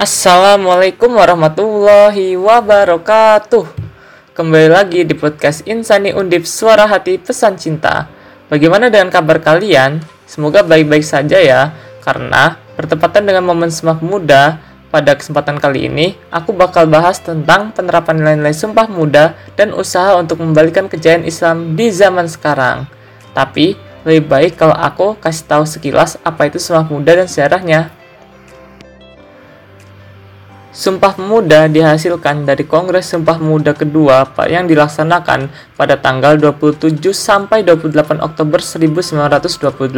Assalamualaikum warahmatullahi wabarakatuh. Kembali lagi di podcast Insani Undip Suara Hati Pesan Cinta. Bagaimana dengan kabar kalian? Semoga baik-baik saja ya, karena bertepatan dengan momen Sumpah Muda, pada kesempatan kali ini, aku bakal bahas tentang penerapan nilai-nilai Sumpah Muda dan usaha untuk membalikan kejayaan Islam di zaman sekarang. Tapi, lebih baik kalau aku kasih tahu sekilas apa itu Sumpah Muda dan sejarahnya. Sumpah Pemuda dihasilkan dari Kongres Sumpah Pemuda kedua yang dilaksanakan pada tanggal 27 sampai 28 Oktober 1928.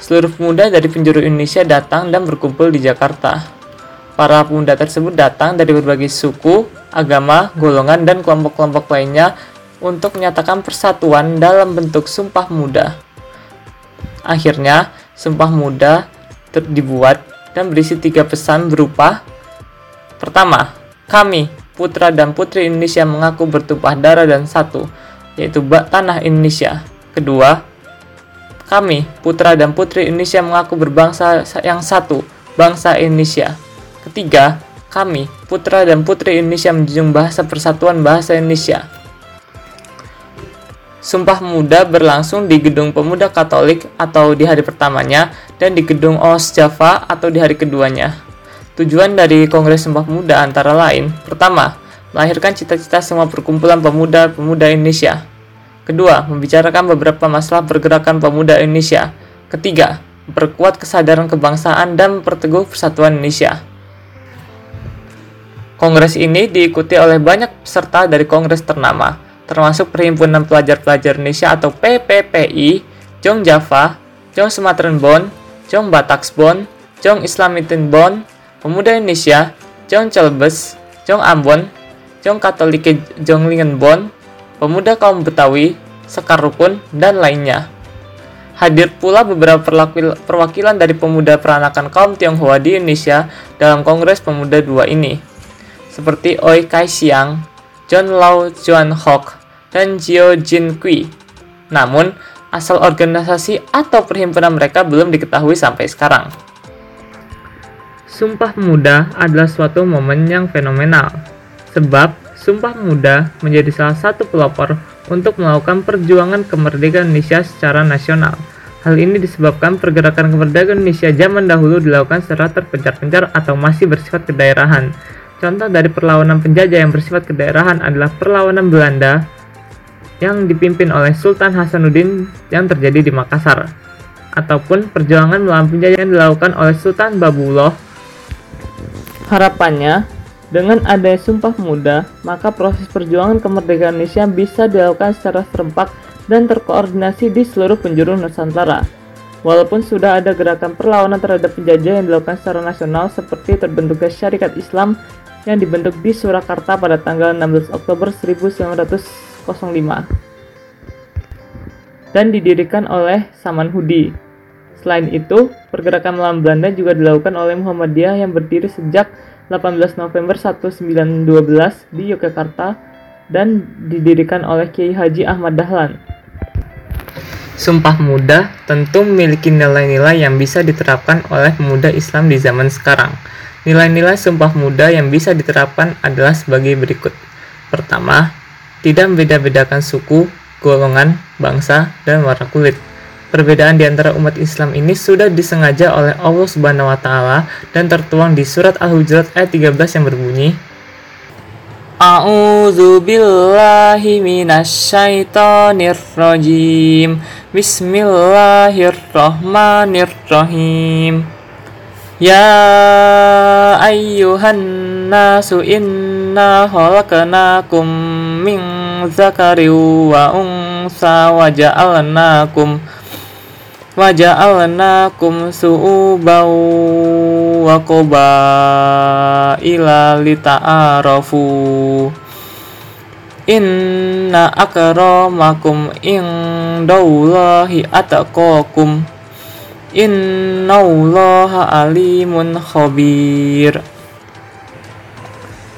Seluruh pemuda dari penjuru Indonesia datang dan berkumpul di Jakarta. Para pemuda tersebut datang dari berbagai suku, agama, golongan, dan kelompok-kelompok lainnya untuk menyatakan persatuan dalam bentuk Sumpah Muda. Akhirnya, Sumpah Muda dibuat dan berisi tiga pesan berupa Pertama, kami, putra dan putri Indonesia mengaku bertumpah darah dan satu, yaitu tanah Indonesia. Kedua, kami, putra dan putri Indonesia mengaku berbangsa yang satu, bangsa Indonesia. Ketiga, kami, putra dan putri Indonesia menjunjung bahasa persatuan bahasa Indonesia. Sumpah Muda berlangsung di Gedung Pemuda Katolik atau di hari pertamanya dan di Gedung OS Java atau di hari keduanya. Tujuan dari Kongres Sumpah Pemuda antara lain, pertama, melahirkan cita-cita semua perkumpulan pemuda-pemuda Indonesia. Kedua, membicarakan beberapa masalah pergerakan pemuda Indonesia. Ketiga, memperkuat kesadaran kebangsaan dan memperteguh persatuan Indonesia. Kongres ini diikuti oleh banyak peserta dari kongres ternama, termasuk Perhimpunan Pelajar-Pelajar Indonesia atau PPPI, Jong Java, Jong Sumatran Bond, Jong Bataks Bond, Jong Islamitin Bond, Pemuda Indonesia, Jong Celbes, Jong Ambon, Jong Katolik Jong Lingenbon, Pemuda Kaum Betawi, Sekar Rukun, dan lainnya. Hadir pula beberapa perwakilan dari pemuda peranakan kaum Tionghoa di Indonesia dalam Kongres Pemuda II ini, seperti Oi Kai Siang, John Lau Juan Hock, dan Jio Jin Kui. Namun, asal organisasi atau perhimpunan mereka belum diketahui sampai sekarang. Sumpah Pemuda adalah suatu momen yang fenomenal, sebab Sumpah Pemuda menjadi salah satu pelopor untuk melakukan perjuangan kemerdekaan Indonesia secara nasional. Hal ini disebabkan pergerakan kemerdekaan Indonesia zaman dahulu dilakukan secara terpencar-pencar atau masih bersifat kedaerahan. Contoh dari perlawanan penjajah yang bersifat kedaerahan adalah perlawanan Belanda yang dipimpin oleh Sultan Hasanuddin yang terjadi di Makassar, ataupun perjuangan melawan penjajah yang dilakukan oleh Sultan Babullah Harapannya, dengan adanya Sumpah Muda, maka proses perjuangan kemerdekaan Indonesia bisa dilakukan secara serempak dan terkoordinasi di seluruh penjuru Nusantara. Walaupun sudah ada gerakan perlawanan terhadap penjajah yang dilakukan secara nasional seperti terbentuknya Syarikat Islam yang dibentuk di Surakarta pada tanggal 16 Oktober 1905 dan didirikan oleh Saman Hudi Selain itu, pergerakan melawan Belanda juga dilakukan oleh Muhammadiyah yang berdiri sejak 18 November 1912 di Yogyakarta dan didirikan oleh Kiai Haji Ahmad Dahlan. Sumpah Muda tentu memiliki nilai-nilai yang bisa diterapkan oleh pemuda Islam di zaman sekarang. Nilai-nilai Sumpah Muda yang bisa diterapkan adalah sebagai berikut. Pertama, tidak membeda-bedakan suku, golongan, bangsa, dan warna kulit. Perbedaan di antara umat Islam ini sudah disengaja oleh Allah Subhanahu wa taala dan tertuang di surat Al-Hujurat ayat 13 yang berbunyi A'udzu billahi minasyaitonir rajim. Bismillahirrahmanirrahim. Ya ayyuhan nasu inna khalaqnakum min zakari wa unsa wa ja'alnakum waja'alnakum su'uban wa qabaila lita'arafu. Inna akramakum indallahi ataqakum innallaha alimun khabir.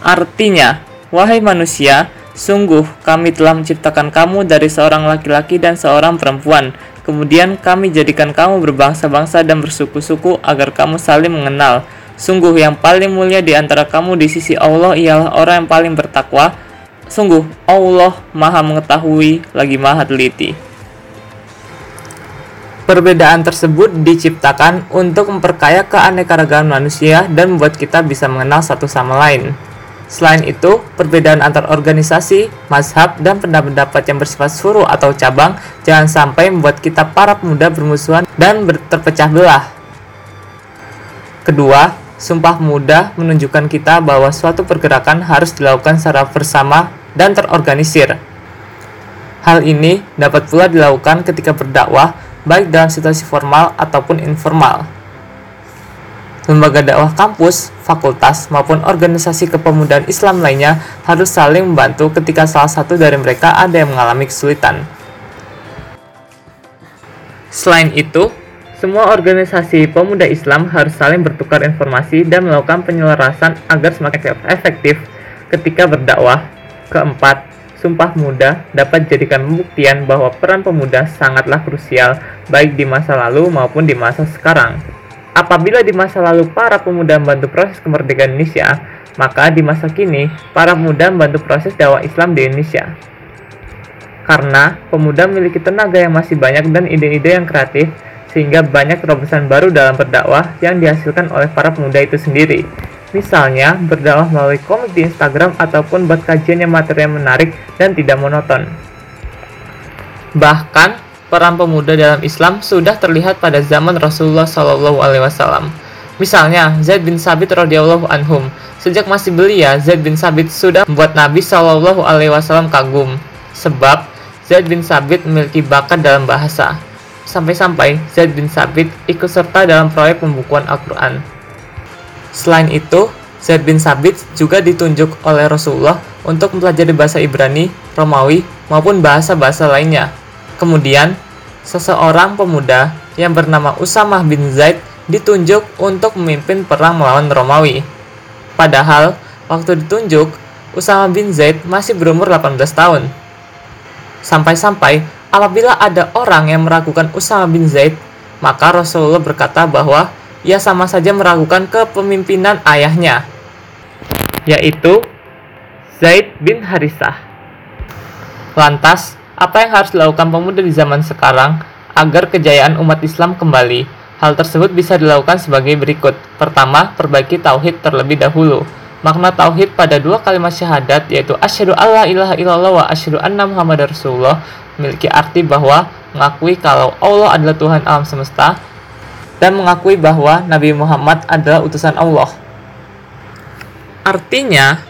Artinya, wahai manusia, sungguh kami telah menciptakan kamu dari seorang laki-laki dan seorang perempuan Kemudian kami jadikan kamu berbangsa-bangsa dan bersuku-suku agar kamu saling mengenal. Sungguh yang paling mulia di antara kamu di sisi Allah ialah orang yang paling bertakwa. Sungguh Allah Maha mengetahui lagi Maha teliti. Perbedaan tersebut diciptakan untuk memperkaya keanekaragaman manusia dan membuat kita bisa mengenal satu sama lain. Selain itu, perbedaan antar organisasi, mazhab, dan pendapat-pendapat yang bersifat suruh atau cabang jangan sampai membuat kita para pemuda bermusuhan dan terpecah belah. Kedua, Sumpah Pemuda menunjukkan kita bahwa suatu pergerakan harus dilakukan secara bersama dan terorganisir. Hal ini dapat pula dilakukan ketika berdakwah, baik dalam situasi formal ataupun informal. Lembaga dakwah kampus, fakultas, maupun organisasi kepemudaan Islam lainnya harus saling membantu ketika salah satu dari mereka ada yang mengalami kesulitan. Selain itu, semua organisasi pemuda Islam harus saling bertukar informasi dan melakukan penyelarasan agar semakin efektif ketika berdakwah. Keempat, Sumpah Muda dapat dijadikan pembuktian bahwa peran pemuda sangatlah krusial baik di masa lalu maupun di masa sekarang. Apabila di masa lalu para pemuda membantu proses kemerdekaan Indonesia, maka di masa kini para pemuda membantu proses dakwah Islam di Indonesia. Karena pemuda memiliki tenaga yang masih banyak dan ide-ide yang kreatif, sehingga banyak terobosan baru dalam berdakwah yang dihasilkan oleh para pemuda itu sendiri. Misalnya, berdakwah melalui komik di Instagram ataupun buat kajian yang materi yang menarik dan tidak monoton. Bahkan, peran pemuda dalam Islam sudah terlihat pada zaman Rasulullah Shallallahu Alaihi Wasallam. Misalnya, Zaid bin Sabit radhiyallahu anhum. Sejak masih belia, Zaid bin Sabit sudah membuat Nabi Shallallahu Alaihi Wasallam kagum. Sebab Zaid bin Sabit memiliki bakat dalam bahasa. Sampai-sampai Zaid bin Sabit ikut serta dalam proyek pembukuan Al-Quran. Selain itu, Zaid bin Sabit juga ditunjuk oleh Rasulullah untuk mempelajari bahasa Ibrani, Romawi, maupun bahasa-bahasa lainnya. Kemudian, seseorang pemuda yang bernama Usamah bin Zaid ditunjuk untuk memimpin perang melawan Romawi. Padahal, waktu ditunjuk, Usamah bin Zaid masih berumur 18 tahun. Sampai-sampai, apabila ada orang yang meragukan Usamah bin Zaid, maka Rasulullah berkata bahwa ia sama saja meragukan kepemimpinan ayahnya, yaitu Zaid bin Harisah. Lantas, apa yang harus dilakukan pemuda di zaman sekarang agar kejayaan umat Islam kembali? Hal tersebut bisa dilakukan sebagai berikut. Pertama, perbaiki tauhid terlebih dahulu. Makna tauhid pada dua kalimat syahadat yaitu asyhadu alla ilaha illallah wa asyhadu anna muhammadar rasulullah memiliki arti bahwa mengakui kalau Allah adalah Tuhan alam semesta dan mengakui bahwa Nabi Muhammad adalah utusan Allah. Artinya,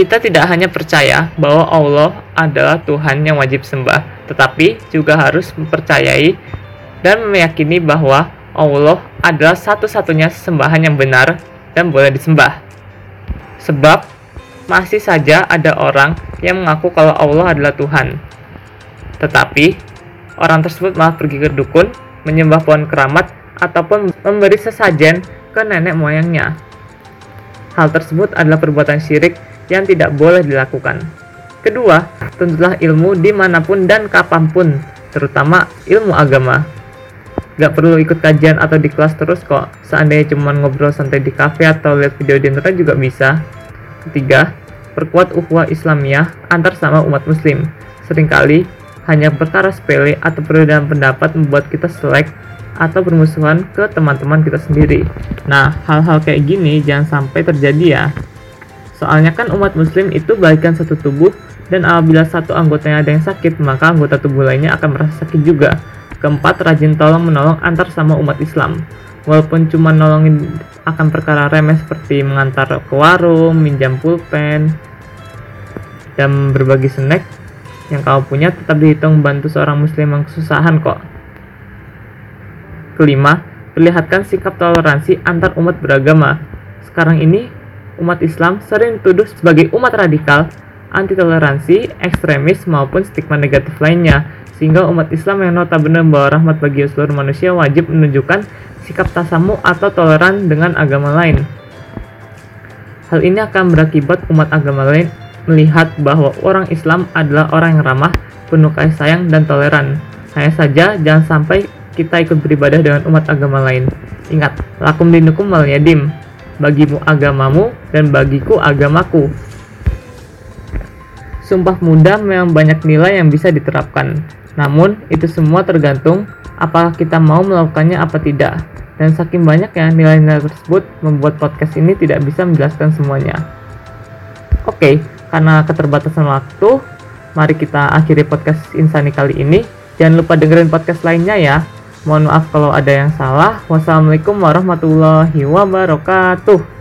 kita tidak hanya percaya bahwa Allah adalah Tuhan yang wajib sembah, tetapi juga harus mempercayai dan meyakini bahwa Allah adalah satu-satunya sembahan yang benar dan boleh disembah. Sebab masih saja ada orang yang mengaku kalau Allah adalah Tuhan. Tetapi orang tersebut malah pergi ke dukun, menyembah pohon keramat ataupun memberi sesajen ke nenek moyangnya. Hal tersebut adalah perbuatan syirik yang tidak boleh dilakukan. Kedua, tuntutlah ilmu di mana pun dan kapan pun, terutama ilmu agama. Gak perlu ikut kajian atau di kelas terus kok, seandainya cuma ngobrol santai di cafe atau lihat video di internet juga bisa. Ketiga, perkuat ukhuwah Islamiyah antar sama umat muslim. Seringkali, hanya perkara sepele atau perbedaan pendapat membuat kita selek atau bermusuhan ke teman-teman kita sendiri. Nah, hal-hal kayak gini jangan sampai terjadi ya. Soalnya kan umat muslim itu bagikan satu tubuh dan apabila satu anggotanya ada yang sakit, maka anggota tubuh lainnya akan merasa sakit juga. Keempat, rajin tolong menolong antar sama umat Islam. Walaupun cuma nolongin akan perkara remeh seperti mengantar ke warung, minjam pulpen, dan berbagi snack yang kamu punya tetap dihitung bantu seorang muslim yang kesusahan kok. Kelima, perlihatkan sikap toleransi antar umat beragama. Sekarang ini, umat Islam sering dituduh sebagai umat radikal, anti toleransi, ekstremis, maupun stigma negatif lainnya, sehingga umat Islam yang notabene membawa rahmat bagi seluruh manusia wajib menunjukkan sikap tasamu atau toleran dengan agama lain. Hal ini akan berakibat umat agama lain melihat bahwa orang Islam adalah orang yang ramah, penuh kasih sayang, dan toleran. Hanya saja, jangan sampai kita ikut beribadah dengan umat agama lain. Ingat, lakum dinukum wal yadim bagimu agamamu, dan bagiku agamaku. Sumpah muda memang banyak nilai yang bisa diterapkan, namun itu semua tergantung apakah kita mau melakukannya apa tidak. Dan saking banyaknya nilai-nilai tersebut membuat podcast ini tidak bisa menjelaskan semuanya. Oke, karena keterbatasan waktu, mari kita akhiri podcast Insani kali ini. Jangan lupa dengerin podcast lainnya ya. Mohon maaf kalau ada yang salah. Wassalamualaikum warahmatullahi wabarakatuh.